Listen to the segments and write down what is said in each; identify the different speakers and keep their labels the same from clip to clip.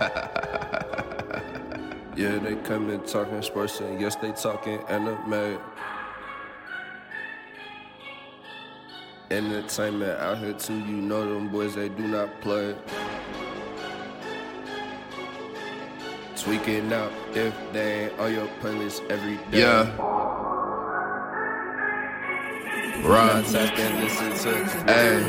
Speaker 1: yeah, they come in talking sports and yes, they talking anime. Entertainment out here too, you know them boys, they do not play. Tweaking out if they ain't on your playlist every day.
Speaker 2: Yeah. Right. Hey,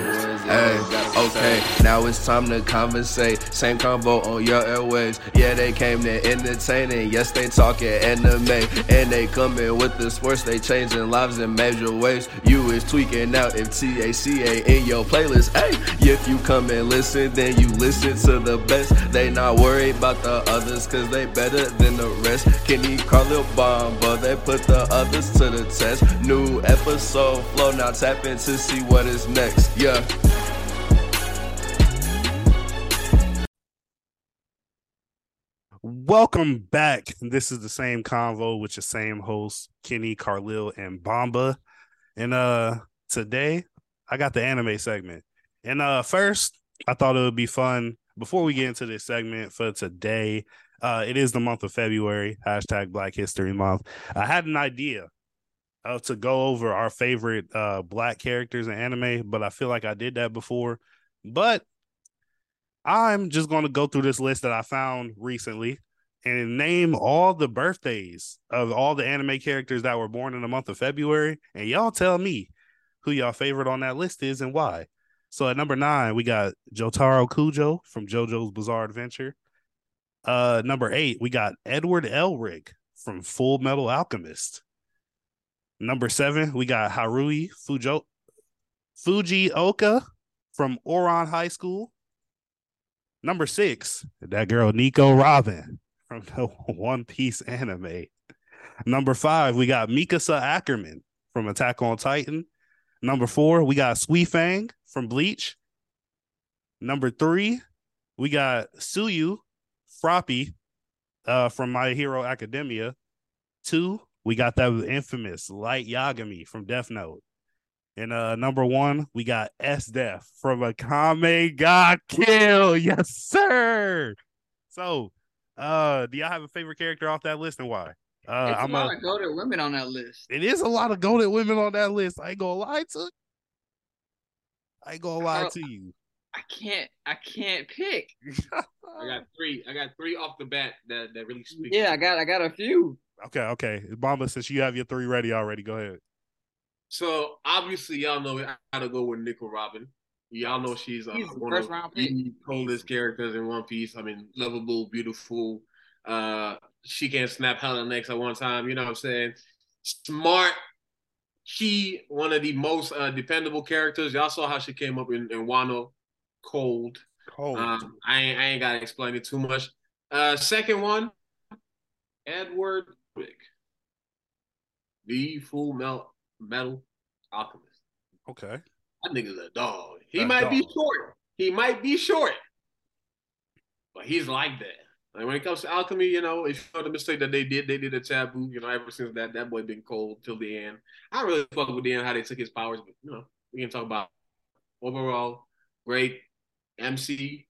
Speaker 2: hey, okay. Now it's time to conversate. Same convo on your airwaves. Yeah, they came to entertain and yes, they talking anime. And they coming with the sports, they changing lives in major ways. You is tweaking out if TACA in your playlist. Hey, if you come and listen, then you listen to the best. They not worried about the others, cause they better than the rest. Kenny Carlil bomb, but they put the others to the test. New episode flow, now tap in to see what is next. Yeah.
Speaker 3: Welcome back. This is the same convo with your same host, Kenny Carlil and Bomba. And uh today I got the anime segment. And uh first, I thought it would be fun before we get into this segment for today. Uh it is the month of February, hashtag Black History Month. I had an idea uh, to go over our favorite uh black characters in anime, but I feel like I did that before. But I'm just going to go through this list that I found recently and name all the birthdays of all the anime characters that were born in the month of February. And y'all tell me who y'all favorite on that list is and why. So at number nine, we got Jotaro Kujo from JoJo's Bizarre Adventure. Uh, number eight, we got Edward Elric from Full Metal Alchemist. Number seven, we got Haruhi Fujo Fujioka from Ouran High School. Number six, that girl Nico Robin from the One Piece anime. Number five, we got Mikasa Ackerman from Attack on Titan. Number four, we got Sui Fang from Bleach. Number three, we got Tsuyu Froppy uh, from My Hero Academia. Two, we got that infamous Light Yagami from Death Note. And uh number one, we got Esdeath from Akame ga Kill. Yes, sir. So uh do y'all have a favorite character off that list and why? Uh
Speaker 4: It's
Speaker 3: I'm
Speaker 4: a lot
Speaker 3: a,
Speaker 4: of goaded women on that list.
Speaker 3: it is a lot of golden women on that list. I ain't gonna lie to I ain't gonna lie
Speaker 4: Oh.
Speaker 3: to you.
Speaker 4: I can't. I can't pick.
Speaker 5: I got three. I got three off the bat that that really speak.
Speaker 4: Yeah, I got. I got a few.
Speaker 3: Okay, okay. Bomba, since you have your three ready already, go ahead.
Speaker 5: So obviously, y'all know I gotta go with Nico Robin. Y'all know she's uh,
Speaker 4: He's the
Speaker 5: one
Speaker 4: first
Speaker 5: of
Speaker 4: round pick.
Speaker 5: the coldest characters in One Piece. I mean, lovable, beautiful. Uh, she can snap hella necks at one time. You know what I'm saying? Smart. She one of the most uh, dependable characters. Y'all saw how she came up in, in Wano, cold.
Speaker 3: Cold.
Speaker 5: Um, I ain't, I ain't gotta explain it too much. Uh, second one, Edward Wick, the Full Metal Metal Alchemist.
Speaker 3: okay.
Speaker 5: That nigga's a dog. He
Speaker 3: A
Speaker 5: might be short. He might be short, but he's like that. Like when it comes to alchemy, you know, if you know the mistake that they did, they did a taboo. You know, ever since that, that boy been cold till the end. I don't really fuck with the end how they took his powers, but you know, we can talk about overall great MC,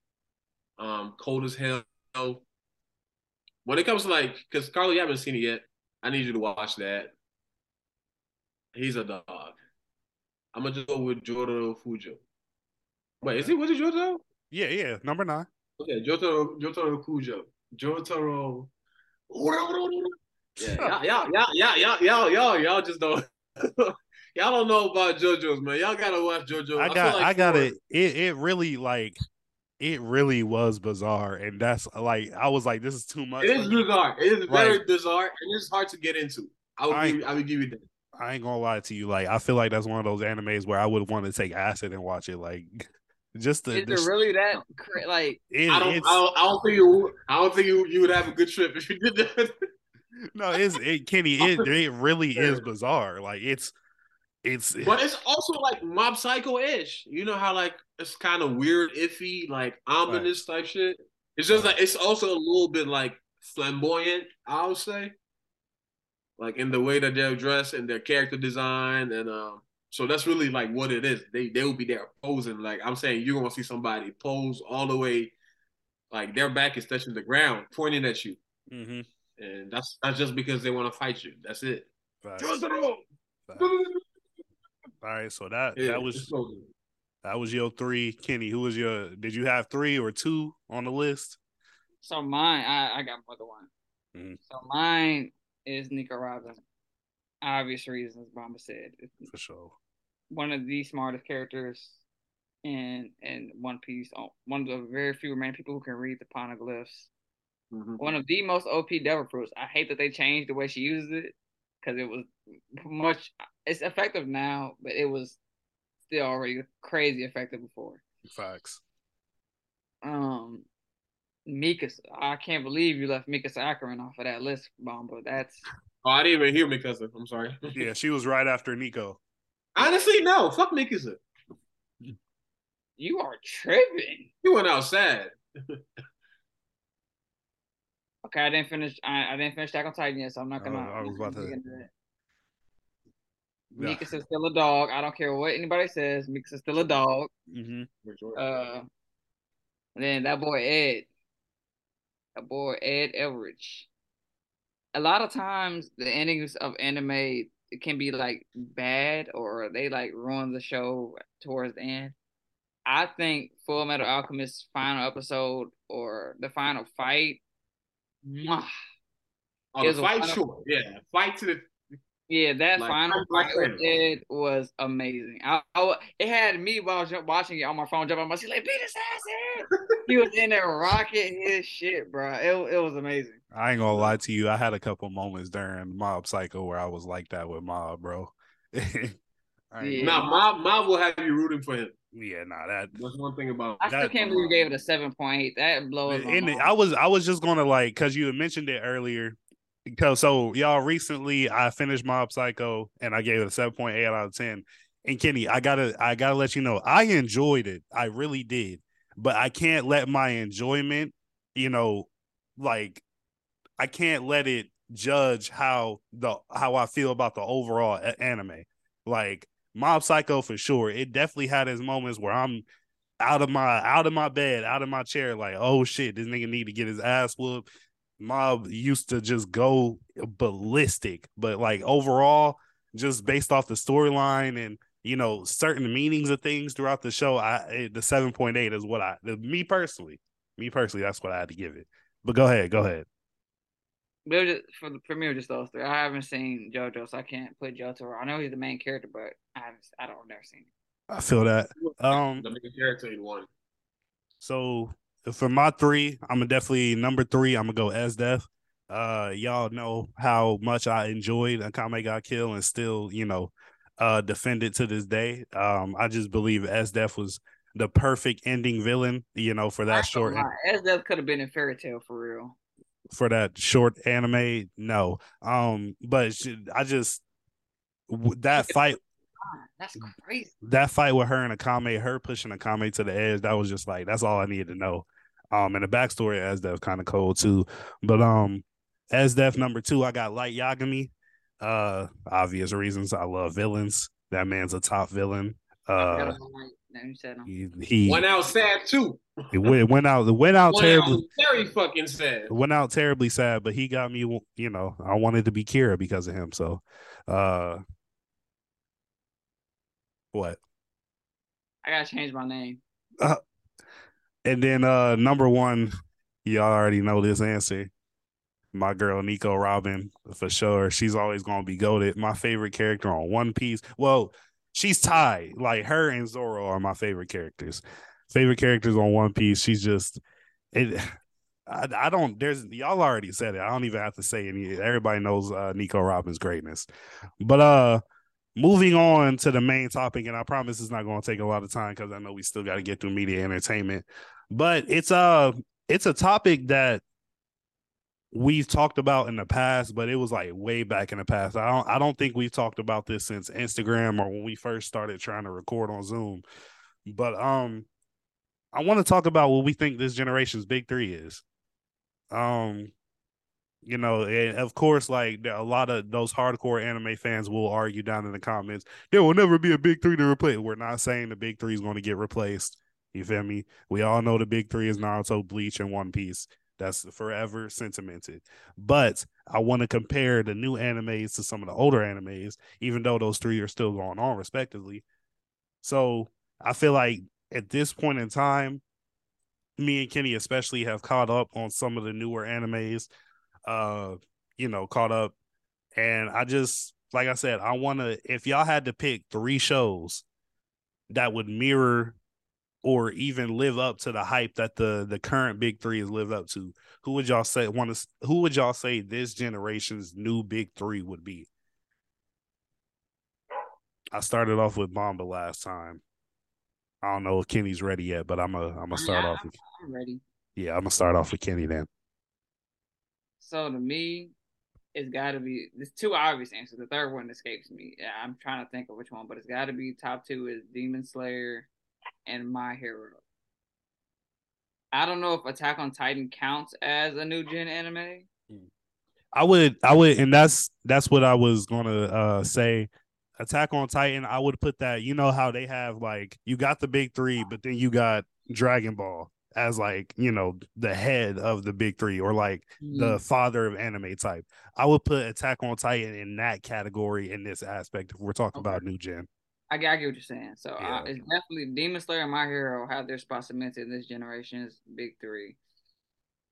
Speaker 5: um, cold as hell when it comes to like, because Carly, you haven't seen it yet. I need you to watch that. He's a dog. I'm gonna go with Jordan Fujo. Wait, is he with Jotaro?
Speaker 3: Yeah, yeah, number nine.
Speaker 5: Okay, Jotaro, Jotaro Fujo, Jotaro. Yeah, y'all, y'all, y'all, y'all, y'all, y'all, y'all just don't. y'all don't know about JoJo's, man. Y'all gotta watch JoJo.
Speaker 3: I got, I,
Speaker 5: like
Speaker 3: I got it. it. It really like it really was bizarre. And that's like I was like, this is too much.
Speaker 5: It is
Speaker 3: for
Speaker 5: bizarre. It is very
Speaker 3: Right.
Speaker 5: bizarre, and it's hard to get into. I would,
Speaker 3: I-
Speaker 5: give, I would give you that.
Speaker 3: I ain't gonna lie to you. Like, I feel like that's one of those animes where I would want to take acid and watch it. Like, just the,
Speaker 4: Is
Speaker 3: the
Speaker 4: it really that? Cra- like,
Speaker 3: it-
Speaker 5: I don't, I don't, I don't think you, I don't think you, you would have a good trip if you did that.
Speaker 3: no, it's it, Kenny. It it really is bizarre. Like, it's it's
Speaker 5: But it's also like Mob Psycho ish. You know how like it's kind of weird, iffy, like ominous type shit. It's just
Speaker 3: Right.
Speaker 5: like it's also a little bit like flamboyant, I would say. Like in the way that they're dressed and their character design, and um, so that's really like what it is. They they will be there posing. Like I'm saying, you're gonna see somebody pose all the way like their back is touching the ground, pointing at you,
Speaker 3: Mm-hmm.
Speaker 5: and that's that's just because they want to fight you. That's it.
Speaker 3: Facts.
Speaker 5: Yeah,
Speaker 3: Facts. All right, so that that was
Speaker 5: so good.
Speaker 3: that was your three. Kenny, who was your? Did you have three or two on the list?
Speaker 4: So mine, I, I got more than one.
Speaker 3: Mhm.
Speaker 4: So mine is Nico Robin. Obvious reasons, Bomba said. It's
Speaker 3: For sure.
Speaker 4: one of the smartest characters in in One Piece. Oh, One of the very few remaining people who can read the poneglyphs.
Speaker 5: Mhm.
Speaker 4: One of the most OP devil fruits. I hate that they changed the way she uses it because it was much. It's effective now, but it was still already crazy effective before.
Speaker 3: Facts.
Speaker 4: Um, Mikasa. I can't believe you left Mikasa Akron off of that list, Bomba. That's
Speaker 5: Oh, I didn't even hear Mikasa. I'm sorry.
Speaker 3: Yeah, she was right after Nico.
Speaker 5: Honestly, no. Fuck Mikasa.
Speaker 4: you are tripping.
Speaker 5: He went outside.
Speaker 4: Okay, I didn't finish. I, I didn't finish Attack on Titan yet, so I'm not gonna.
Speaker 3: I
Speaker 4: I'm
Speaker 3: was
Speaker 4: not
Speaker 3: about
Speaker 4: gonna
Speaker 3: to-
Speaker 4: get into that. Mikasa's still a dog. I don't care what anybody says. Mikasa's still a dog.
Speaker 3: Mm-hmm.
Speaker 4: Uh, and then that boy Ed, that boy Ed Elridge. A lot of times the endings of anime it can be like bad or they like ruin the show towards the end. I think Full Metal Alchemist final episode or the final fight, mwah.
Speaker 5: Oh, the fight,
Speaker 4: final-
Speaker 5: sure. Yeah, fight to the.
Speaker 4: Yeah, that
Speaker 5: Like,
Speaker 4: final
Speaker 5: like
Speaker 4: fight with. Ed was amazing. I, I it had me while I was watching it on my phone, jumping on my seat like beat his ass Ed. he was in there rocking his shit, bro. It, it was amazing.
Speaker 3: I ain't gonna lie to you. I had a couple moments during Mob Psycho where I was like that with Mob, bro. I
Speaker 4: Yeah.
Speaker 5: Nah, Mob, Mob will have you rooting for him.
Speaker 3: Yeah, nah, that
Speaker 5: That's one thing about.
Speaker 4: I still can't believe you gave it a seven point eight. That blows my
Speaker 3: and
Speaker 4: mind.
Speaker 3: I was I was just gonna like because you had mentioned it earlier. Because so y'all recently I finished Mob Psycho and I gave it a seven point eight out of ten. And Kenny, I gotta I gotta let you know I enjoyed it. I really did, but I can't let my enjoyment, you know, like I can't let it judge how the how I feel about the overall anime. Like Mob Psycho for sure. It definitely had its moments where I'm out of my out of my bed, out of my chair, like, oh shit, this nigga need to get his ass whooped. Mob used to just go ballistic, but like overall, just based off the storyline and you know certain meanings of things throughout the show, I the seven point eight is what I the, me personally, me personally, that's what I had to give it. But go ahead, go ahead.
Speaker 4: But it was just, for the premiere, just those three. I haven't seen JoJo, so I can't put JoJo. I know he's the main character, but I haven't. I don't never seen it.
Speaker 3: I feel that. Um,
Speaker 5: the main character in one.
Speaker 3: So for my three, I'm gonna definitely number three. I'm gonna go Esdeath. Uh, y'all know how much I enjoyed Akame got killed and still, you know, uh, defend it to this day. Um, I just believe Esdeath was the perfect ending villain, you know, for that short
Speaker 4: As that could have been in Fairy Tail for real.
Speaker 3: for that short anime. No, um, but I just that fight
Speaker 4: God, that's crazy.
Speaker 3: that fight with her and Akame, her pushing Akame to the edge, that was just like that's all I needed to know. Um, and the backstory Esdeath kind of cold too. But um, Esdeath number two, I got Light Yagami. Uh, obvious reasons. I love villains. That man's a top villain. Uh,
Speaker 4: forgot about that. Now you said him.
Speaker 3: he he,
Speaker 5: One out sad too.
Speaker 3: it went, went out it went out
Speaker 5: One
Speaker 3: terribly.
Speaker 5: out very fucking sad.
Speaker 3: Went out terribly sad, but he got me. You know, I wanted to be Kira because of him. So, uh, what?
Speaker 4: I gotta change my name.
Speaker 3: And then uh number one, y'all already know this answer. My girl Nico Robin, for sure. She's always gonna be goaded. My favorite character on One Piece. Well, she's tied. Like her and Zoro are my favorite characters. Favorite characters on One Piece. She's just it I, I don't there's y'all already said it. I don't even have to say any everybody knows uh Nico Robin's greatness. But uh moving on to the main topic, and I promise it's not going to take a lot of time because I know we still got to get through media entertainment. But it's a it's a topic that we've talked about in the past, but it was like way back in the past. I don't I don't think we've talked about this since Instagram or when we first started trying to record on Zoom. But um, I want to talk about what we think this generation's big three is. Um, you know, and of course, like a lot of those hardcore anime fans will argue down in the comments, there will never be a big three to replace. We're not saying the big three is going to get replaced. You feel me? We all know the big three is Naruto, Bleach, and One Piece. That's forever sentimented. But I want to compare the new animes to some of the older animes, even though those three are still going on respectively. So I feel like at this point in time, me and Kenny especially have caught up on some of the newer animes. Uh, you know, caught up. And I just like I said, I wanna if y'all had to pick three shows that would mirror or even live up to the hype that the the current big three has lived up to, who would y'all say want to who would y'all say this generation's new big three would be? I started off with Bomba last time. I don't know if Kenny's ready yet, but I'm a I'm gonna start
Speaker 4: Yeah,
Speaker 3: off. With,
Speaker 4: I'm ready.
Speaker 3: yeah, I'm gonna start off with Kenny then.
Speaker 4: So to me, it's got to be. There's two obvious answers. The third one escapes me. I'm trying to think of which one, but it's got to be top two is Demon Slayer and My Hero. I don't know if Attack on Titan counts as a new gen anime.
Speaker 3: I would I would and that's that's what I was gonna uh say. Attack on Titan, I would put that, you know how they have like you got the big three, but then you got Dragon Ball as like, you know, the head of the big three or like the father of anime type. I would put Attack on Titan in that category in this aspect if we're talking
Speaker 4: Okay.
Speaker 3: about new gen.
Speaker 4: I, get- I get what you're saying. So
Speaker 3: Yeah.
Speaker 4: uh, it's definitely Demon Slayer and My Hero have their spot cemented in this generation's big three.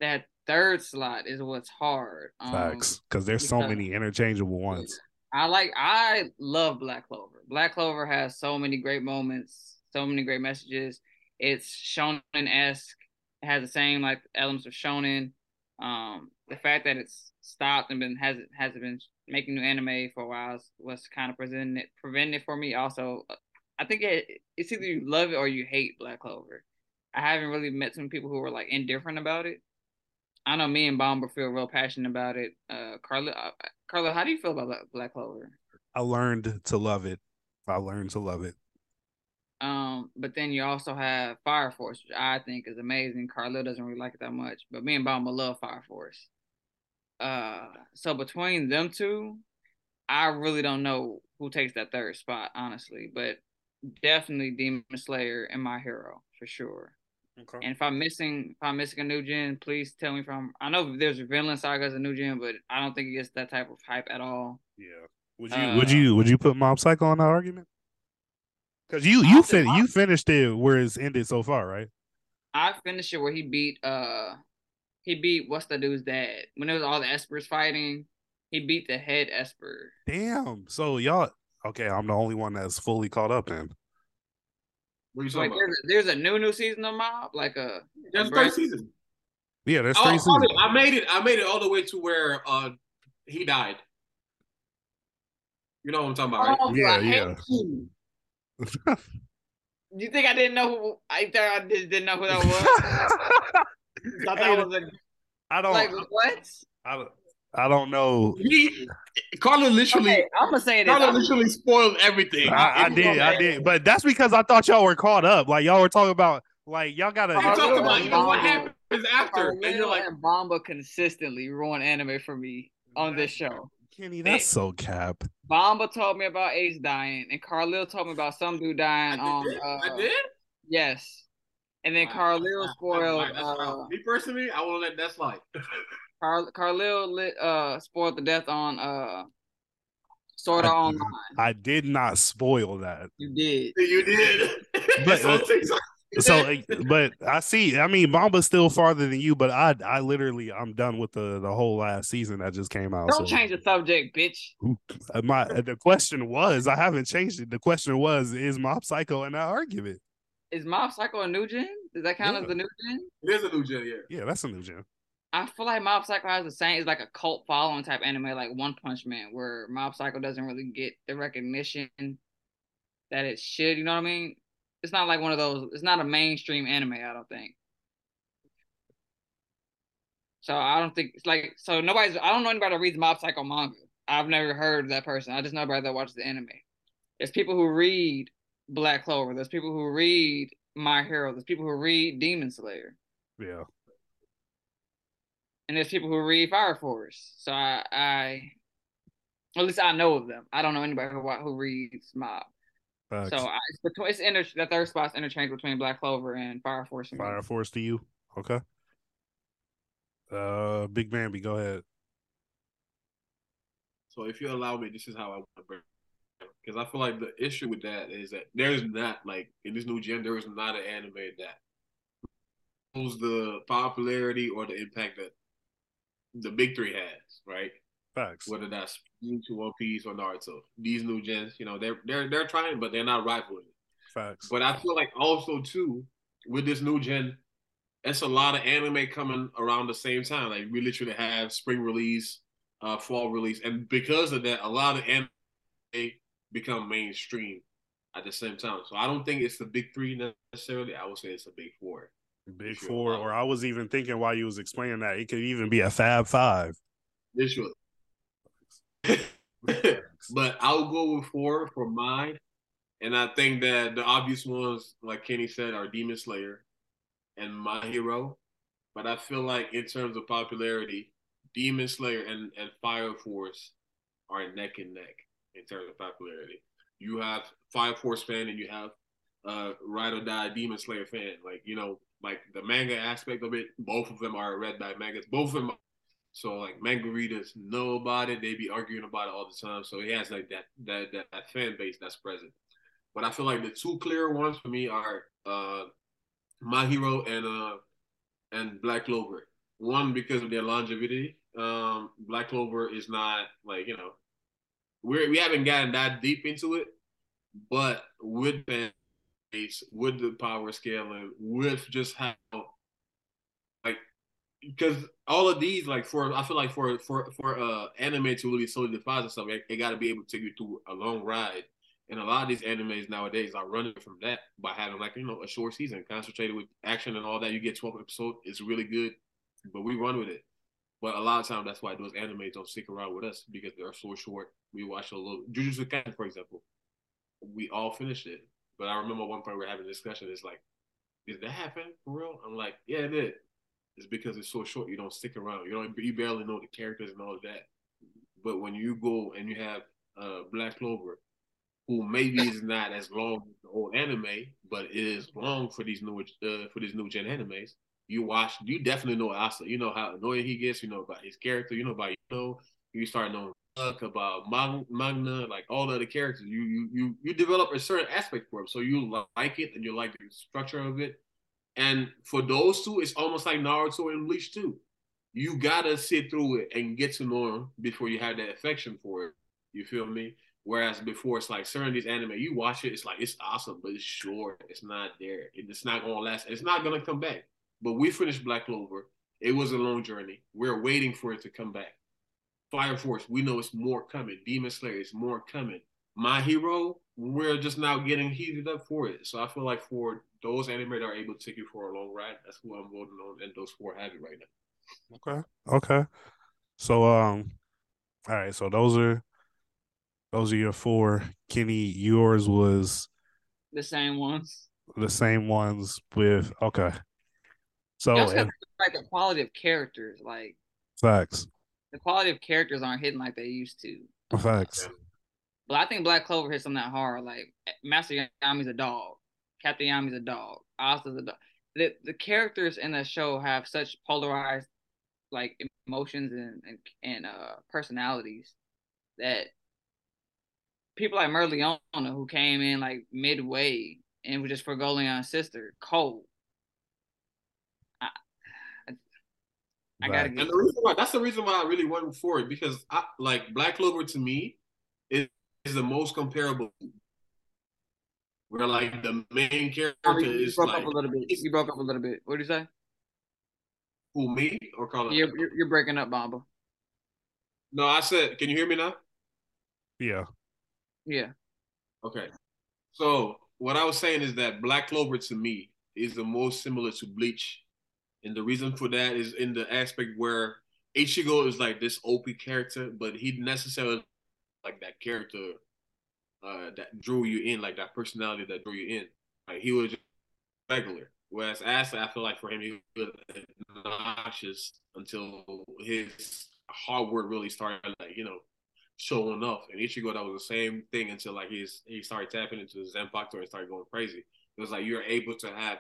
Speaker 4: That third slot is what's hard. Um,
Speaker 3: Facts. Because there's so many interchangeable ones.
Speaker 4: I like I love Black Clover. Black Clover has so many great moments, so many great messages. It's shonen esque. It has the same like elements of shonen. Um, the fact that it's stopped and been hasn't hasn't been making new anime for a while is- was kind of preventing it preventing it for me. Also, I think it, it's either you love it or you hate Black Clover. I haven't really met some people who were like indifferent about it. I know me and Bomba feel real passionate about it. Uh, Carla, uh, Carla, how do you feel about Black Clover?
Speaker 3: I learned to love it. I learned to love it.
Speaker 4: Um, but then you also have Fire Force, which I think is amazing. Carla doesn't really like it that much, but me and Bomba love Fire Force. Uh, so between them two, I really don't know who takes that third spot, honestly. But definitely Demon Slayer and My Hero for sure.
Speaker 3: Okay.
Speaker 4: And if I'm missing, if I'm missing a new gen, please tell me from. I know there's Vinland Saga as a new gen, but I don't think it gets that type of hype at all.
Speaker 3: Yeah. Would you
Speaker 4: Uh,
Speaker 3: would you would you put Mob Psycho on that argument? Because you you fin- you finished it where it's ended so far, right?
Speaker 4: I finished it where he beat uh he beat what's the dude's dad when it was all the Espers fighting. He beat the head Esper.
Speaker 3: Damn. So y'all okay? I'm the only one that's fully caught up in.
Speaker 5: What are you
Speaker 4: So
Speaker 5: talking
Speaker 4: like
Speaker 5: about?
Speaker 4: there's a, there's a new new season of Mob, like a
Speaker 5: There's
Speaker 4: a
Speaker 5: a third season.
Speaker 3: Yeah, there's
Speaker 5: Oh,
Speaker 3: three
Speaker 5: oh,
Speaker 3: seasons.
Speaker 5: I made it. I made it all the way to where uh he died. You know what I'm talking about, right?
Speaker 4: Oh,
Speaker 3: Yeah, yeah.
Speaker 4: You. You think I didn't know who? I thought I just didn't know who that was. I thought
Speaker 3: Hey,
Speaker 4: that was a,
Speaker 3: I don't.
Speaker 4: like what?
Speaker 3: I don't. I don't know.
Speaker 5: He, Carla literally,
Speaker 4: Okay, I'm gonna say this.
Speaker 5: Carla
Speaker 4: I'm-
Speaker 5: literally spoiled everything.
Speaker 3: I, I did. I did. But that's because I thought y'all were caught up. Like y'all were talking about. Like y'all gotta.
Speaker 5: You
Speaker 4: Carla
Speaker 5: talk about you know what
Speaker 4: Bomba-
Speaker 5: happens after, and you're like,
Speaker 4: and Bomba consistently ruin anime for me on this show.
Speaker 3: Kenny, that's so cap.
Speaker 4: Bomba told me about Ace dying, and Carlil told me about some dude dying
Speaker 5: I
Speaker 4: on.
Speaker 5: did.
Speaker 4: Uh,
Speaker 5: I did.
Speaker 4: Yes, and then
Speaker 5: I-
Speaker 4: Carlil spoiled.
Speaker 5: I- that's fine.
Speaker 4: Uh,
Speaker 5: Me personally, I won't let that slide.
Speaker 4: Car- Carlil lit, uh spoiled the death on uh Sword Art
Speaker 3: I-
Speaker 4: Online.
Speaker 3: I did not spoil that.
Speaker 4: You did.
Speaker 5: you did.
Speaker 3: But,
Speaker 5: It's on
Speaker 3: uh,
Speaker 5: TikTok.
Speaker 3: So, but I see. I mean, Bomba's still farther than you, but I, I literally, I'm done with the the whole last season that just came out.
Speaker 4: Don't
Speaker 3: so.
Speaker 4: change the subject, bitch.
Speaker 3: Uh, My the question was, I haven't changed it. The question was, is Mob Psycho in that argument?
Speaker 4: Is Mob Psycho a new gen? Does that count
Speaker 3: Yeah.
Speaker 4: as the new gen?
Speaker 5: It is a new gen, yeah.
Speaker 3: Yeah, that's a new gen.
Speaker 4: I feel like Mob Psycho has the same. It's like a cult following type anime, like One Punch Man, where Mob Psycho doesn't really get the recognition that it should. You know what I mean? It's not like one of those. It's not a mainstream anime. I don't think. So I don't think it's like so. Nobody's. I don't know anybody that reads Mob Psycho manga. I've never heard of that person. I just know everybody that watches the anime. There's people who read Black Clover. There's people who read My Hero. There's people who read Demon Slayer.
Speaker 3: Yeah.
Speaker 4: and there's people who read Fire Force. So I, I, at least I know of them. I don't know anybody who who reads Mob.
Speaker 3: Facts.
Speaker 4: So I, it's, between, it's inter, the third spot's interchange between Black Clover and Fire Force. for me.
Speaker 3: Fire Force to you. Okay. Uh, Big Bambi, go ahead.
Speaker 5: So if you allow me, this is how I want to break because I feel like the issue with that is that there's not like in this new gen there is not an anime that shows the popularity or the impact that the big three has, right?
Speaker 3: Facts.
Speaker 5: Whether that's to One Piece or Naruto, these new gens, you know, they're they're they're trying, but they're not rivaling.
Speaker 3: Facts.
Speaker 5: But I feel like also too with this new gen, it's a lot of anime coming around the same time. Like we literally have spring release, uh, fall release, and because of that, a lot of anime become mainstream at the same time. So I don't think it's the big three necessarily. I would say it's a big four.
Speaker 3: Big
Speaker 5: Sure.
Speaker 3: four, or I was even thinking while you was explaining that it could even be a Fab Five.
Speaker 5: Literally. but I'll go with four for mine. And I think that the obvious ones, like Kenny said, are Demon Slayer and My Hero. But I feel like in terms of popularity, Demon Slayer and, and Fire Force are neck and neck in terms of popularity. You have Fire Force fan and you have uh Ride or Die Demon Slayer fan. Like, you know, like the manga aspect of it, both of them are read by mangas. Both of them so like mangaritas know about it. They be arguing about it all the time. So he has like that that that, that fan base that's present. But I feel like the two clear ones for me are uh My Hero and uh and Black Clover. One because of their longevity. Um Black Clover is not like, you know, we're we haven't gotten that deep into it, but with fan base, with the power scaling, with just how because all of these, like for I feel like for for for uh anime to really solidify itself, it, it got to be able to take you through a long ride. And a lot of these animes nowadays are running from that by having like you know a short season, concentrated with action and all that. You get twelve episodes, it's really good, but we run with it. But a lot of times that's why those animes don't stick around with us because they're so short. We watch a little Jujutsu Kaisen, for example. We all finished it, but I remember one point we are having a discussion. It's like, did that happen for real? I'm like, yeah, it did. It's because it's so short. You don't stick around. You don't. You barely know the characters and all of that. But when you go and you have uh, Black Clover, who maybe is not as long as the old anime, but it is long for these new uh, for these new gen animes. You watch, you definitely know Asta. You know how annoying he gets. You know about his character. You know about you know. You start knowing about Mag- Magna, like all the other characters. You you you you develop a certain aspect for him, so you like it and you like the structure of it. And for those two, it's almost like Naruto and Bleach too. You gotta sit through it and get to know him before you have that affection for it. You feel me? Whereas before, it's like certain these anime, you watch it, it's like it's awesome, but it's short. It's not there. It's not gonna last. It's not gonna come back. But we finished Black Clover. It was a long journey. We're waiting for it to come back. Fire Force, we know it's more coming. Demon Slayer, it's more coming. My Hero, we're just now getting heated up for it. So I feel like for those anime that are able to take you for a long ride, that's who I'm voting on, and those four have it right now.
Speaker 3: Okay. Okay. So um all right, so those are those are your four. Kenny, yours was
Speaker 4: The same ones.
Speaker 3: the same ones with okay. So
Speaker 4: You also have
Speaker 3: and
Speaker 4: to the quality of characters. Like
Speaker 3: facts.
Speaker 4: the quality of characters aren't hitting like they used to.
Speaker 3: Facts.
Speaker 4: But I think Black Clover hits on that hard. Like Master Yami's a dog, Captain Yami's a dog, Asta's a dog. The the characters in the show have such polarized like emotions and and, and uh personalities that people like Mereoleona who came in like midway and was just Fuegoleon's sister, cold. I, I, I gotta get
Speaker 5: And the reason why that's the reason why I really went for it because I like Black Clover to me is, is the most comparable. Where like the main character
Speaker 4: you
Speaker 5: is
Speaker 4: broke
Speaker 5: like
Speaker 4: up a little bit. You broke up a little bit. What did you say?
Speaker 5: who me or Carla?
Speaker 4: You're, you're, you're breaking up, Bamba.
Speaker 5: No, I said, can you hear me now?
Speaker 3: Yeah.
Speaker 4: Yeah.
Speaker 5: Okay. So what I was saying is that Black Clover to me is the most similar to Bleach. And the reason for that is in the aspect where Ichigo is like this OP character, but he necessarily like that character uh, that drew you in, like that personality that drew you in. Like he was regular. Whereas Asta, I feel like for him, he was obnoxious until his hard work really started, like, you know, showing off. And Ichigo, that was the same thing until like he's he started tapping into the Zen factor and started going crazy. It was like you're able to have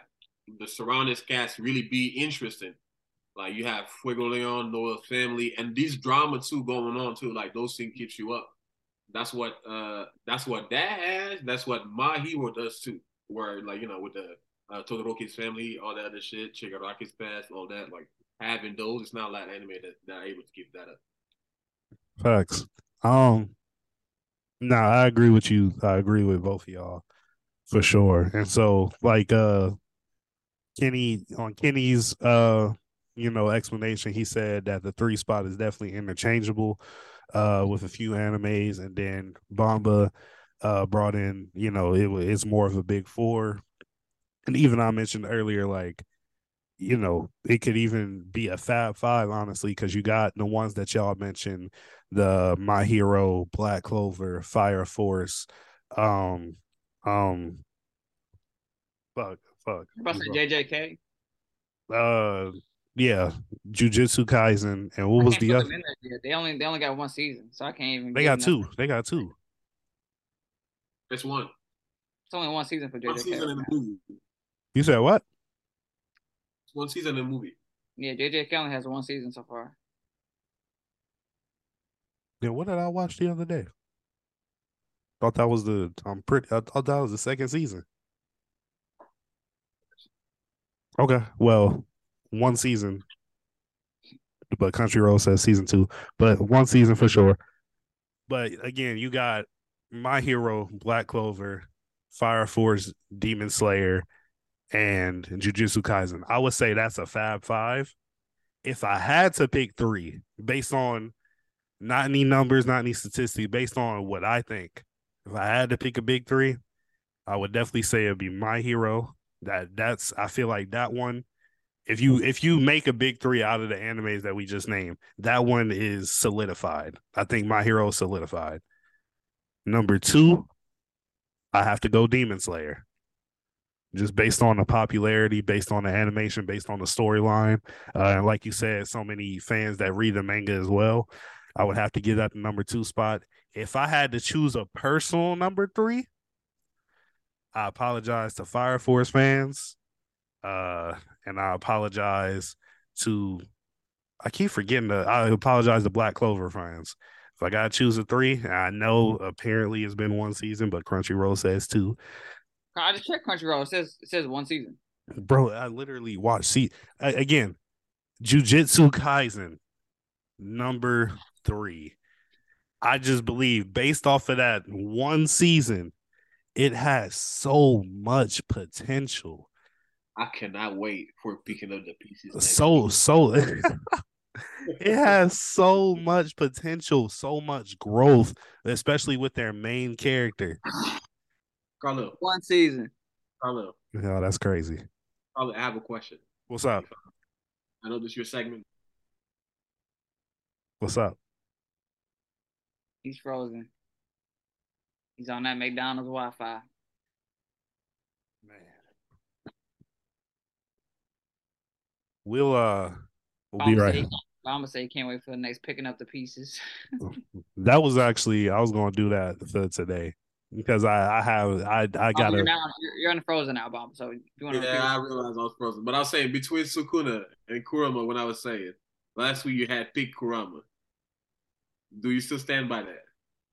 Speaker 5: the surrounding cast really be interesting. Like you have Fuegoleon, family, and these drama too going on too. Like those things keeps you up. That's what uh that's what that has. That's what my hero does too. Where like you know with the uh, Todoroki's family, all that other shit, Shigaraki's past, all that. Like having those, it's not a lot of anime that, that are able to keep that up.
Speaker 3: Facts. Um, no, nah, I agree with you. I agree with both of y'all for sure. And so, like, uh, Kenny on Kenny's, uh, you know, explanation, he said that the three spot is definitely interchangeable, uh, with a few animes, and then Bamba, uh, brought in, you know, it it's more of a big four, and even I mentioned earlier, like you know, it could even be a Fab Five, honestly, because you got the ones that y'all mentioned, the My Hero, Black Clover, Fire Force, um, um, fuck, fuck.
Speaker 4: About to JJK.
Speaker 3: Uh, yeah, Jujutsu Kaisen, and what was the other?
Speaker 4: They only they only got one season, so I can't even.
Speaker 3: They got two. They got two.
Speaker 5: It's one.
Speaker 4: It's only one season for JJK. One season in the movie.
Speaker 3: You said what?
Speaker 5: one season in the movie.
Speaker 4: Yeah, JJ only has one season so far.
Speaker 3: Yeah, what did I watch the other day? Thought that was the I'm pretty I thought that was the second season. Okay. Well, one season. But Crunchyroll says season two. But one season for sure. But again, you got My Hero, Black Clover, Fire Force, Demon Slayer, and Jujutsu Kaisen. I would say that's a Fab Five. If I had to pick three, based on not any numbers, not any statistics, based on what I think, if I had to pick a big three, I would definitely say it'd be My Hero. That that's I feel like that one. If you if you make a big three out of the animes that we just named, that one is solidified. I think My Hero is solidified. Number two, I have to go Demon Slayer just based on the popularity, based on the animation, based on the storyline. Uh, and like you said, so many fans that read the manga as well. I would have to give that the number two spot. If I had to choose a personal number three, I apologize to Fire Force fans. Uh, and I apologize to I keep forgetting to I apologize to Black Clover fans. If I gotta choose a three, I know mm-hmm. apparently it's been one season, but Crunchyroll says two.
Speaker 4: I just checked Crunchyroll. It says it says one season.
Speaker 3: Bro, I literally watched. See again, Jujutsu Kaisen, number three. I just believe based off of that one season, it has so much potential.
Speaker 5: I cannot wait for picking up the pieces.
Speaker 3: So so it has so much potential, so much growth, especially with their main character.
Speaker 5: Carlo.
Speaker 4: One season.
Speaker 5: Carlo.
Speaker 3: No, that's crazy.
Speaker 5: Carlo, I have a question.
Speaker 3: What's up?
Speaker 5: I know this is your segment.
Speaker 3: What's up?
Speaker 4: He's frozen. He's on that McDonald's Wi-Fi.
Speaker 3: Man. We'll uh we'll be right.
Speaker 4: I'm gonna say can't wait for the next picking up the pieces.
Speaker 3: that was actually I was gonna do that for today because I, I have I I got
Speaker 4: oh, you're, now, you're, you're frozen now, Bob. So you
Speaker 5: want to? Yeah, I realized I was frozen, but I was saying between Sukuna and Kurama when I was saying last week you had pick Kurama. Do you still stand by that?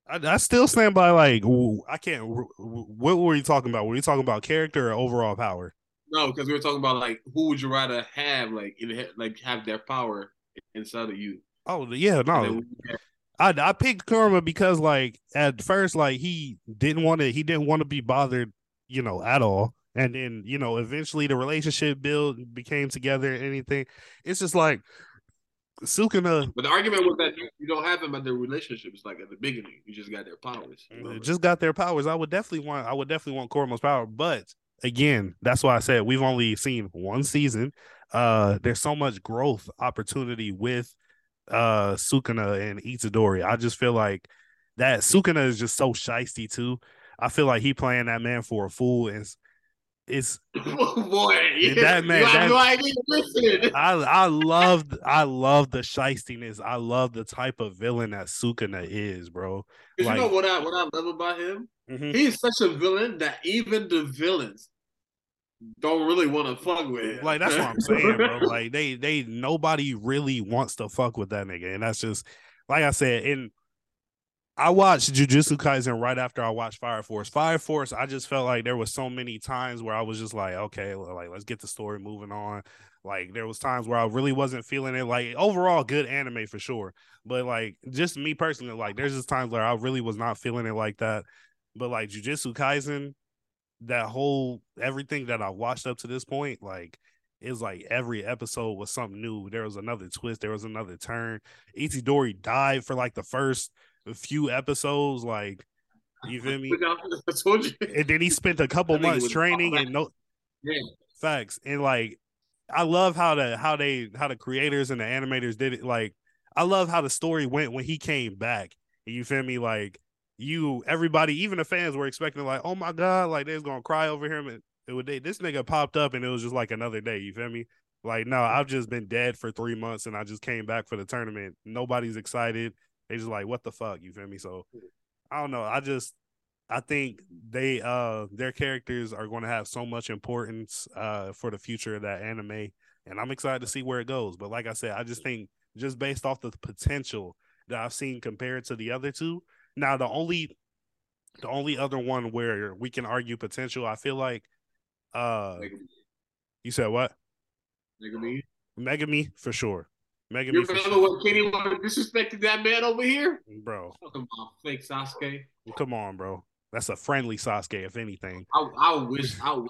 Speaker 3: I, I still stand by like I can't. What were you talking about? Were you talking about character or overall power?
Speaker 5: No, because we were talking about like who would you rather have like in like have their power inside of you.
Speaker 3: Oh yeah, no. I I picked Kurama because like at first like he didn't want to he didn't want to be bothered, you know, at all. And then, you know, eventually the relationship built became together and anything. It's just like Sukuna.
Speaker 5: Uh, but the argument was that you, don't have them at their relationships like at the beginning. You just got their powers.
Speaker 3: Just got their powers. I would definitely want I would definitely want Kurama's power. But again, that's why I said we've only seen one season. Uh there's so much growth opportunity with uh Sukuna and Itadori. I just feel like that Sukuna is just so shisty too. I feel like he playing that man for a fool and it's
Speaker 5: Boy,
Speaker 3: that man- that-
Speaker 5: no.
Speaker 3: I I love I love the shistiness. I love the type of villain that Sukuna is, bro. Like-
Speaker 5: you know what I what I love about him?
Speaker 3: Mhm.
Speaker 5: He's such a villain that even the villains don't really want to fuck with him.
Speaker 3: Like that's what I'm saying, bro. Like they they nobody really wants to fuck with that nigga, and that's just like I said. And I watched Jujutsu Kaisen right after I watched Fire Force. Fire Force, I just felt like there was so many times where I was just like, okay, like let's get the story moving on. Like there was times where I really wasn't feeling it. Like overall, good anime for sure, but like just me personally, like there's just times where I really was not feeling it like that. But like Jujutsu Kaisen, that whole everything that I watched up to this point, like it was like every episode was something new. There was another twist, there was another turn. Itadori died for like the first few episodes, like you feel me?
Speaker 5: I told you.
Speaker 3: And then he spent a couple months training and no
Speaker 5: Yeah.
Speaker 3: facts. And like I love how the how they how the creators and the animators did it. Like I love how the story went when he came back. And You feel me? Like you everybody, even the fans were expecting like, oh my god, like they was gonna cry over him. And it would they, this nigga popped up and it was just like another day. You feel me? Like no, I've just been dead for three months and I just came back for the tournament. Nobody's excited. They just like, what the fuck? You feel me? So I don't know. I just I think they uh their characters are going to have so much importance uh for the future of that anime and I'm excited to see where it goes. But like I said, I just think just based off the potential that I've seen compared to the other two. Now the only the only other one where we can argue potential, I feel like uh you said what?
Speaker 5: nigga me.
Speaker 3: Megumi for sure. Megumi
Speaker 5: You
Speaker 3: for
Speaker 5: remember
Speaker 3: sure.
Speaker 5: when Kenny wanted disrespected that man over here?
Speaker 3: Bro,
Speaker 5: Talking about fake Sasuke.
Speaker 3: come on, bro. That's a friendly Sasuke, if anything.
Speaker 5: I, I wish I would.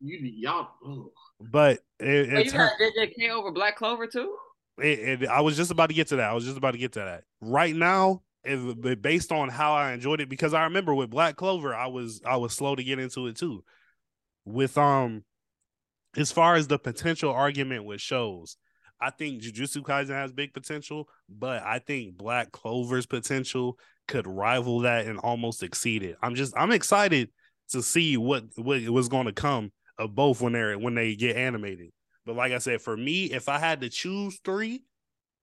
Speaker 5: You y'all. ugh.
Speaker 3: But it,
Speaker 4: Hey,
Speaker 3: it's
Speaker 4: you got JJK over Black Clover too?
Speaker 3: it, it- I was just about to get to that. I was just about to get to that. Right now, if, based on how I enjoyed it, because I remember with Black Clover, I was I was slow to get into it too. With um, as far as the potential argument with shows, I think Jujutsu Kaisen has big potential, but I think Black Clover's potential could rival that and almost exceed it. I'm just I'm excited to see what what was going to come of both when they're when they get animated. But like I said, for me, if I had to choose three,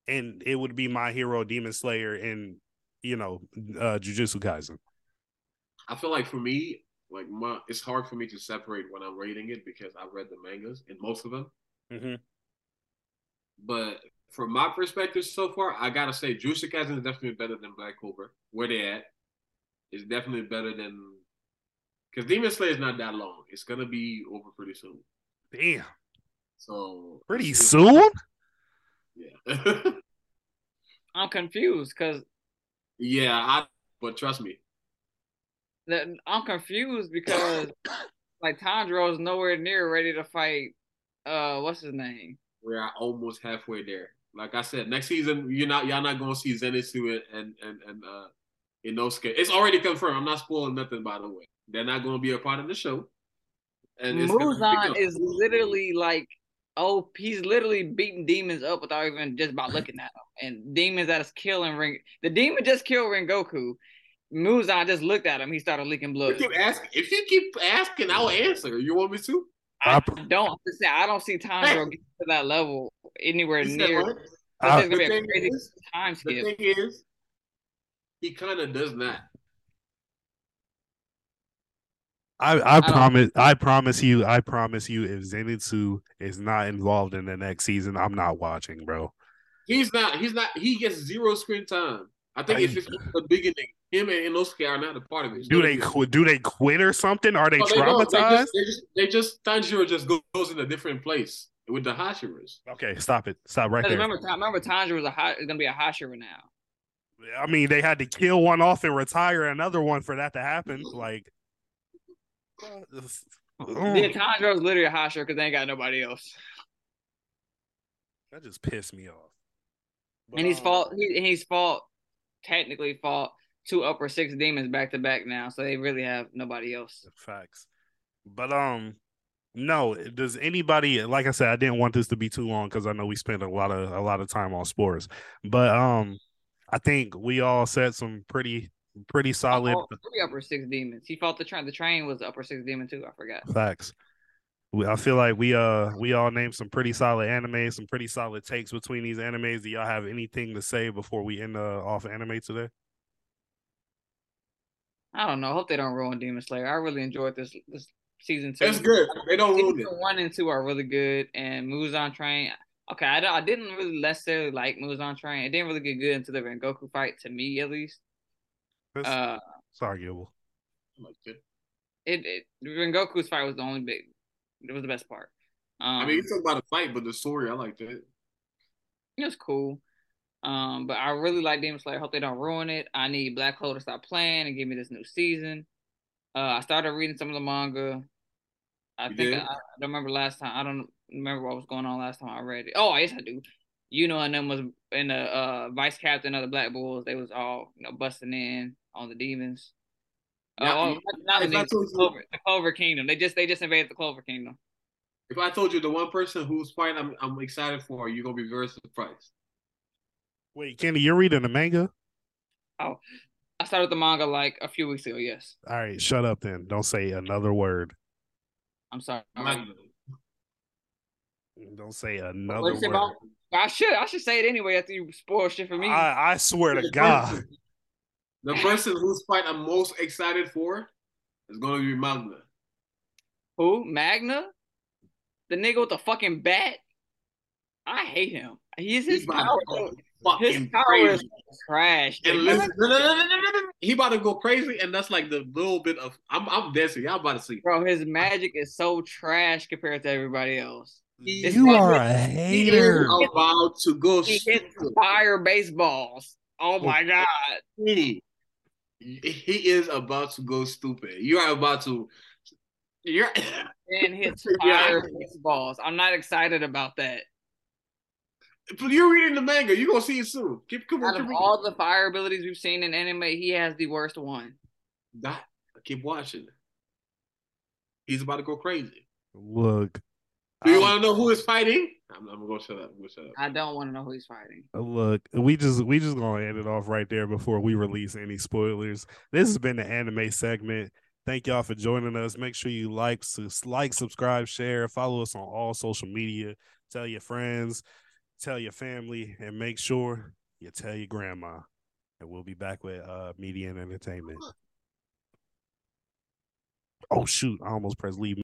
Speaker 3: and it would be my hero, Demon Slayer, and you know, uh Jujutsu Kaisen.
Speaker 5: I feel like for me, like my, it's hard for me to separate when I'm rating it because I've read the mangas and most of them.
Speaker 3: Mm-hmm.
Speaker 5: But from my perspective so far, I gotta say Jujutsu Kaisen is definitely better than Black Clover. Where they at is definitely better than because Demon Slayer is not that long. It's gonna be over pretty soon.
Speaker 3: Damn,
Speaker 5: So
Speaker 3: pretty
Speaker 5: it's-
Speaker 3: soon.
Speaker 5: Yeah.
Speaker 4: I'm confused because
Speaker 5: yeah, I but trust me.
Speaker 4: I'm confused because like Tanjiro is nowhere near ready to fight. Uh, what's his name?
Speaker 5: We're almost halfway there. Like I said, next season you're not y'all not gonna see Zenitsu and and and uh Inosuke. It's already confirmed. I'm not spoiling nothing by the way. They're not gonna be a part of the show. And
Speaker 4: Muzan is literally like, oh, he's literally beating demons up without even just by looking at them. And demons that is killing Ring. The demon just killed Rengoku. Muzan just looked at him. He started leaking
Speaker 5: You
Speaker 4: blood.
Speaker 5: keep asking. If you keep asking, I'll answer. You want me to?
Speaker 4: I don't I'm just saying, I don't see Tanjiro getting to that level anywhere near.
Speaker 5: what?
Speaker 3: I-
Speaker 4: gonna be
Speaker 5: The
Speaker 4: a
Speaker 5: thing
Speaker 4: crazy
Speaker 5: is-
Speaker 4: time
Speaker 5: The thing is, he kind of does not.
Speaker 3: I, I
Speaker 4: don't-
Speaker 3: promise I promise you I promise you if Zenitsu is not involved in the next season, I'm not watching, bro.
Speaker 5: He's not. He's not. He gets zero screen time. I think it's just the beginning. Him and Inosuke are not a part of it.
Speaker 3: Do they qu- do they quit or something? Are they
Speaker 5: No, they don't. They
Speaker 3: traumatized?
Speaker 5: just, they just, they just, Tanjiro just goes in a different place with the Hashiras.
Speaker 3: Okay, stop it. Stop right there.
Speaker 4: remember, remember Tanjiro was a hot, is gonna be a Hashira now.
Speaker 3: I mean, they had to kill one off and retire another one for that to happen. Like,
Speaker 4: Yeah,
Speaker 3: Mm,
Speaker 4: Tanjiro's literally a Hashira because they ain't got nobody else.
Speaker 3: that just pissed me off. But,
Speaker 4: and he's
Speaker 3: um,
Speaker 4: fought. He, and he's fought technically fought two upper six demons back to back now, so they really have nobody else.
Speaker 3: Facts. But um, no. Does anybody like I said? I didn't want this to be too long because I know we spent a lot of a lot of time on sports. But um, I think we all said some pretty pretty solid
Speaker 4: Oh, three upper six demons. He fought the train. The train was upper six demon too. I forgot.
Speaker 3: facts. I feel like we uh we all named some pretty solid anime, some pretty solid takes between these animes. Do y'all have anything to say before we end uh, off anime today?
Speaker 4: I don't know. I hope they don't ruin Demon Slayer. I really enjoyed this this season two.
Speaker 5: It's good. They don't ruin
Speaker 4: Season
Speaker 5: it.
Speaker 4: one and two are really good, and Mugen Train. Okay, I, don't- I didn't really necessarily like Mugen Train. It didn't really get good until the Rengoku fight, to me at least.
Speaker 3: It's,
Speaker 4: Uh,
Speaker 3: it's arguable.
Speaker 5: It.
Speaker 4: it, it Rengoku's fight was the only big. It was the best part. Um,
Speaker 5: I mean, you talk about a fight, but the story, I liked it.
Speaker 4: it was cool. Um, but I really like Demon Slayer. I hope they don't ruin it. I need Black Clover to stop playing and give me this new season. Uh, I started reading some of the manga. I
Speaker 5: You
Speaker 4: think? I, I don't remember last time. I don't remember what was going on last time I read it. Oh, yes, I do. You know, and them was in the uh, vice captain of the Black Bulls. They was all you know busting in on the demons.
Speaker 5: Now,
Speaker 4: oh, not the demons, the Clover, the Clover Kingdom. They just they just invaded the Clover Kingdom.
Speaker 5: If I told you the one person whose fight I'm, I'm excited for, you're gonna be very surprised.
Speaker 3: Wait, Kenny, you're reading the manga?
Speaker 4: Oh, I started the manga like a few weeks ago. Yes,
Speaker 3: All right, shut up then. Don't say another word.
Speaker 4: I'm sorry.
Speaker 5: Magna.
Speaker 3: Don't say another word.
Speaker 4: about? I should I should say it anyway after you spoil shit for me.
Speaker 3: I, I swear to God.
Speaker 5: The person whose fight I'm most excited for is gonna be Magna.
Speaker 4: Who? Magna? The nigga with the fucking bat? I hate him. He's his
Speaker 5: He's about
Speaker 4: power.
Speaker 5: To
Speaker 4: His
Speaker 5: fucking
Speaker 4: power is
Speaker 5: crazy.
Speaker 4: trash.
Speaker 5: And listen, no, no, no, he about to go crazy, and that's like the little bit of I'm I'm dancing. Y'all about to see.
Speaker 4: Bro, his magic is so trash compared to everybody else. This
Speaker 3: You
Speaker 4: man-
Speaker 3: are a
Speaker 5: He is
Speaker 3: hater.
Speaker 5: about to go
Speaker 4: He hits fire baseballs. Oh my god.
Speaker 5: He, he is about to go stupid. You are about to. You're.
Speaker 4: Man hits
Speaker 5: Yeah.
Speaker 4: fire baseballs. I'm not excited about that.
Speaker 5: You're reading the manga. You're gonna see it soon. Keep come on.
Speaker 4: Out of
Speaker 5: Keep,
Speaker 4: all the fire abilities we've seen in anime, he has the worst one.
Speaker 5: that, keep watching. He's about to go crazy.
Speaker 3: Look,
Speaker 5: Do you
Speaker 3: I'm-
Speaker 5: want to know who is fighting? I'm, I'm gonna shut up. I'm gonna shut up.
Speaker 4: I don't want to know who he's fighting.
Speaker 3: look, we just we just gonna end it off right there before we release any spoilers. This has been the anime segment. Thank y'all for joining us. Make sure you like, sus- like, subscribe, share, follow us on all social media. Tell your friends, tell your family, and make sure you tell your grandma. And we'll be back with uh media and entertainment. Oh shoot! I almost pressed leave.